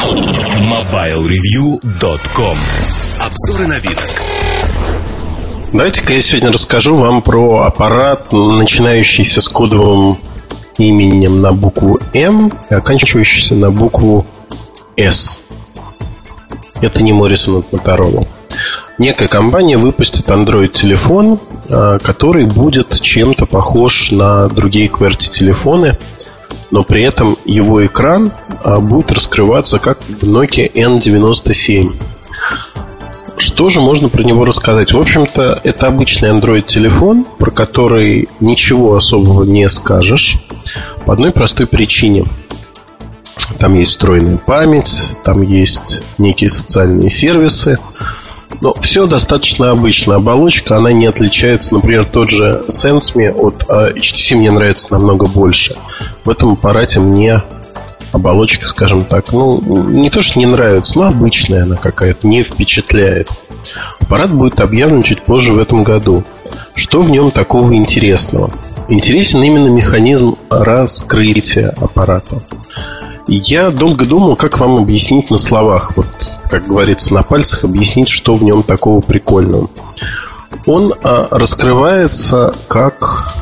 MobileReview.com Обзоры новинок Давайте-ка я сегодня расскажу вам про аппарат, начинающийся с кодовым именем на букву М и оканчивающийся на букву С. Это не Моррисон от Motorola. Некая компания выпустит Android-телефон, а, который будет чем-то похож на другие QWERTY-телефоны, но при этом его экран будет раскрываться как в Nokia N97. Что же можно про него рассказать? В общем-то, это обычный Android-телефон, про который ничего особого не скажешь. По одной простой причине. Там есть встроенная память, там есть некие социальные сервисы. Но все достаточно обычно. Оболочка, она не отличается. Например, тот же SenseMe от а, HTC мне нравится намного больше. В этом аппарате мне оболочка, скажем так, ну, не то, что не нравится, но обычная она какая-то, не впечатляет. Аппарат будет объявлен чуть позже в этом году. Что в нем такого интересного? Интересен именно механизм раскрытия аппарата. Я долго думал, как вам объяснить на словах, вот, как говорится, на пальцах объяснить, что в нем такого прикольного. Он а, раскрывается как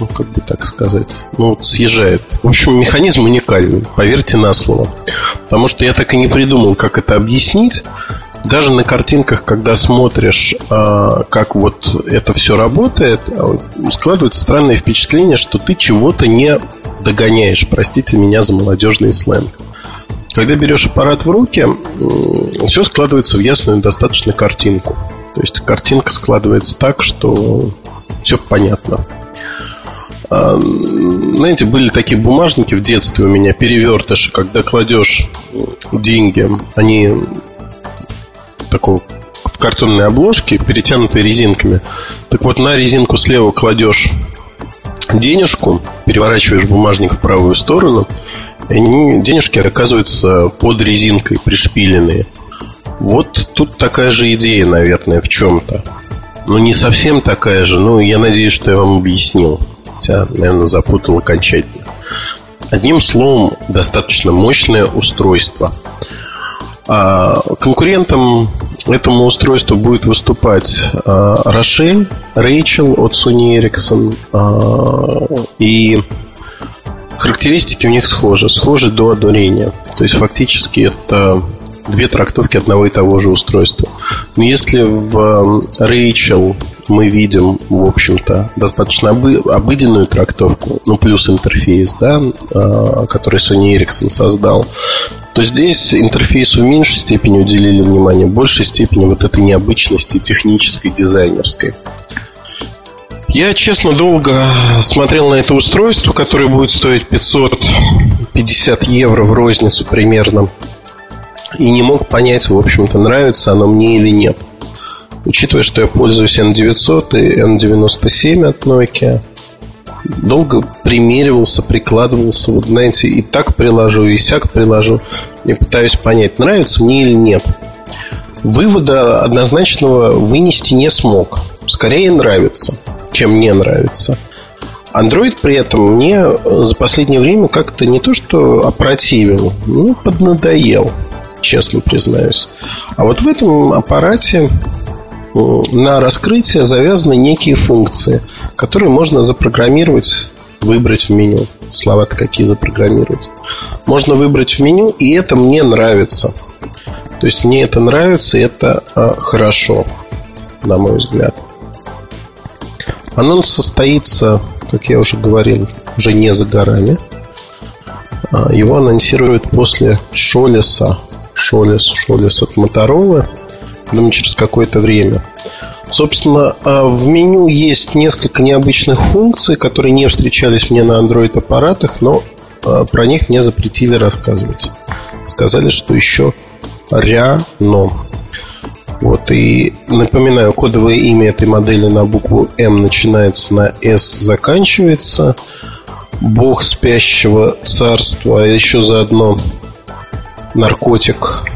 ну, как бы так сказать, ну, вот съезжает. В общем, механизм уникальный, поверьте на слово. Потому что я так и не придумал, как это объяснить. Даже на картинках, когда смотришь, а, как вот это все работает, а, складывается странное впечатление, что ты чего-то не догоняешь. Простите меня за молодежный сленг. Когда берешь аппарат в руки, все складывается в ясную достаточно картинку. То есть картинка складывается так, что все понятно. А, знаете, были такие бумажники в детстве у меня, перевертыши, когда кладешь деньги, они такого в картонной обложке, перетянутые резинками. Так вот, на резинку слева кладешь денежку, переворачиваешь бумажник в правую сторону, и они, денежки оказываются под резинкой пришпиленные. Вот тут такая же идея, наверное, в чем-то. Но не совсем такая же, но я надеюсь, что я вам объяснил хотя, наверное, запутал окончательно. Одним словом, достаточно мощное устройство. А конкурентом этому устройству будет выступать а, Рошель, Рэйчел от Sony Ericsson. А, и характеристики у них схожи. Схожи до одурения. То есть, фактически, это две трактовки одного и того же устройства. Но если в Рэйчел мы видим, в общем-то, достаточно обы- обыденную трактовку, ну, плюс интерфейс, да, э, который Sony Ericsson создал, то здесь интерфейсу в меньшей степени уделили внимание, в большей степени вот этой необычности технической, дизайнерской. Я, честно, долго смотрел на это устройство, которое будет стоить 550 евро в розницу примерно. И не мог понять, в общем-то, нравится оно мне или нет. Учитывая, что я пользуюсь N900 и N97 от Nokia, долго примеривался, прикладывался, вот знаете, и так приложу, и сяк приложу, и пытаюсь понять, нравится мне или нет. Вывода однозначного вынести не смог. Скорее нравится, чем не нравится. Android при этом мне за последнее время как-то не то что опротивил, ну, поднадоел, честно признаюсь. А вот в этом аппарате на раскрытие завязаны некие функции, которые можно запрограммировать, выбрать в меню. Слова-то какие запрограммировать. Можно выбрать в меню, и это мне нравится. То есть мне это нравится, и это а, хорошо, на мой взгляд. Анонс состоится, как я уже говорил, уже не за горами. А, его анонсируют после Шолеса. Шолес, Шолес от Моторола думаю, через какое-то время. Собственно, а в меню есть несколько необычных функций, которые не встречались мне на Android-аппаратах, но а, про них мне запретили рассказывать. Сказали, что еще ряно. Вот, и напоминаю, кодовое имя этой модели на букву М начинается на S, заканчивается. Бог спящего царства, а еще заодно наркотик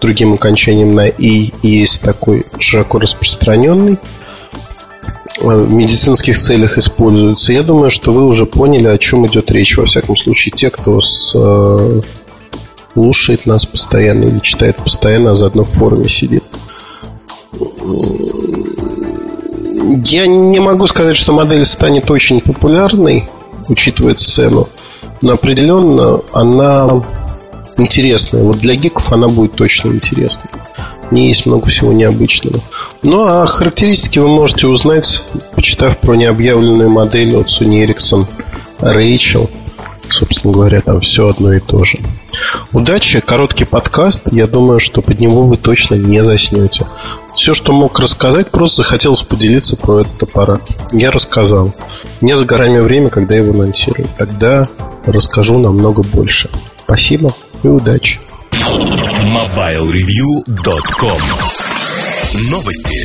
другим окончанием на «и» есть такой широко распространенный э, в медицинских целях используется. Я думаю, что вы уже поняли, о чем идет речь. Во всяком случае, те, кто э, слушает нас постоянно или читает постоянно, а заодно в форуме сидит. Я не могу сказать, что модель станет очень популярной, учитывая цену, но определенно она интересная. Вот для гиков она будет точно интересной. В ней есть много всего необычного. Ну, а характеристики вы можете узнать, почитав про необъявленную модель от Sony Ericsson Rachel. Собственно говоря, там все одно и то же. Удачи, короткий подкаст. Я думаю, что под него вы точно не заснете. Все, что мог рассказать, просто захотелось поделиться про этот аппарат. Я рассказал. Не за горами время, когда его анонсирую. Тогда расскажу намного больше. Спасибо и удачи. MobileReview.com Новости.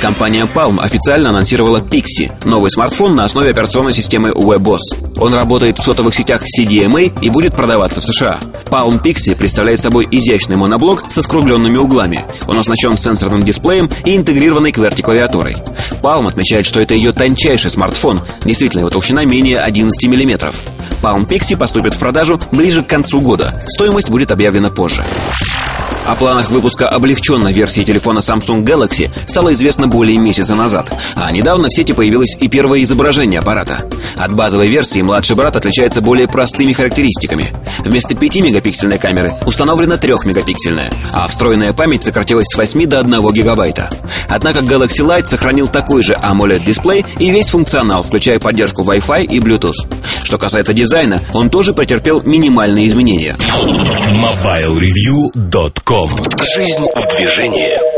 Компания Palm официально анонсировала Pixie – новый смартфон на основе операционной системы WebOS. Он работает в сотовых сетях CDMA и будет продаваться в США. Palm Pixie представляет собой изящный моноблок со скругленными углами. Он оснащен сенсорным дисплеем и интегрированной QWERTY-клавиатурой. Palm отмечает, что это ее тончайший смартфон. Действительно, его толщина менее 11 мм. Palm Pixie поступит в продажу ближе к концу года. Стоимость будет объявлена позже. О планах выпуска облегченной версии телефона Samsung Galaxy стало известно более месяца назад, а недавно в сети появилось и первое изображение аппарата. От базовой версии младший брат отличается более простыми характеристиками. Вместо 5-мегапиксельной камеры установлена 3-мегапиксельная, а встроенная память сократилась с 8 до 1 гигабайта. Однако Galaxy Light сохранил такой же AMOLED-дисплей и весь функционал, включая поддержку Wi-Fi и Bluetooth. Что касается дизайна, он тоже претерпел минимальные изменения. MobileReview.com Жизнь в движении.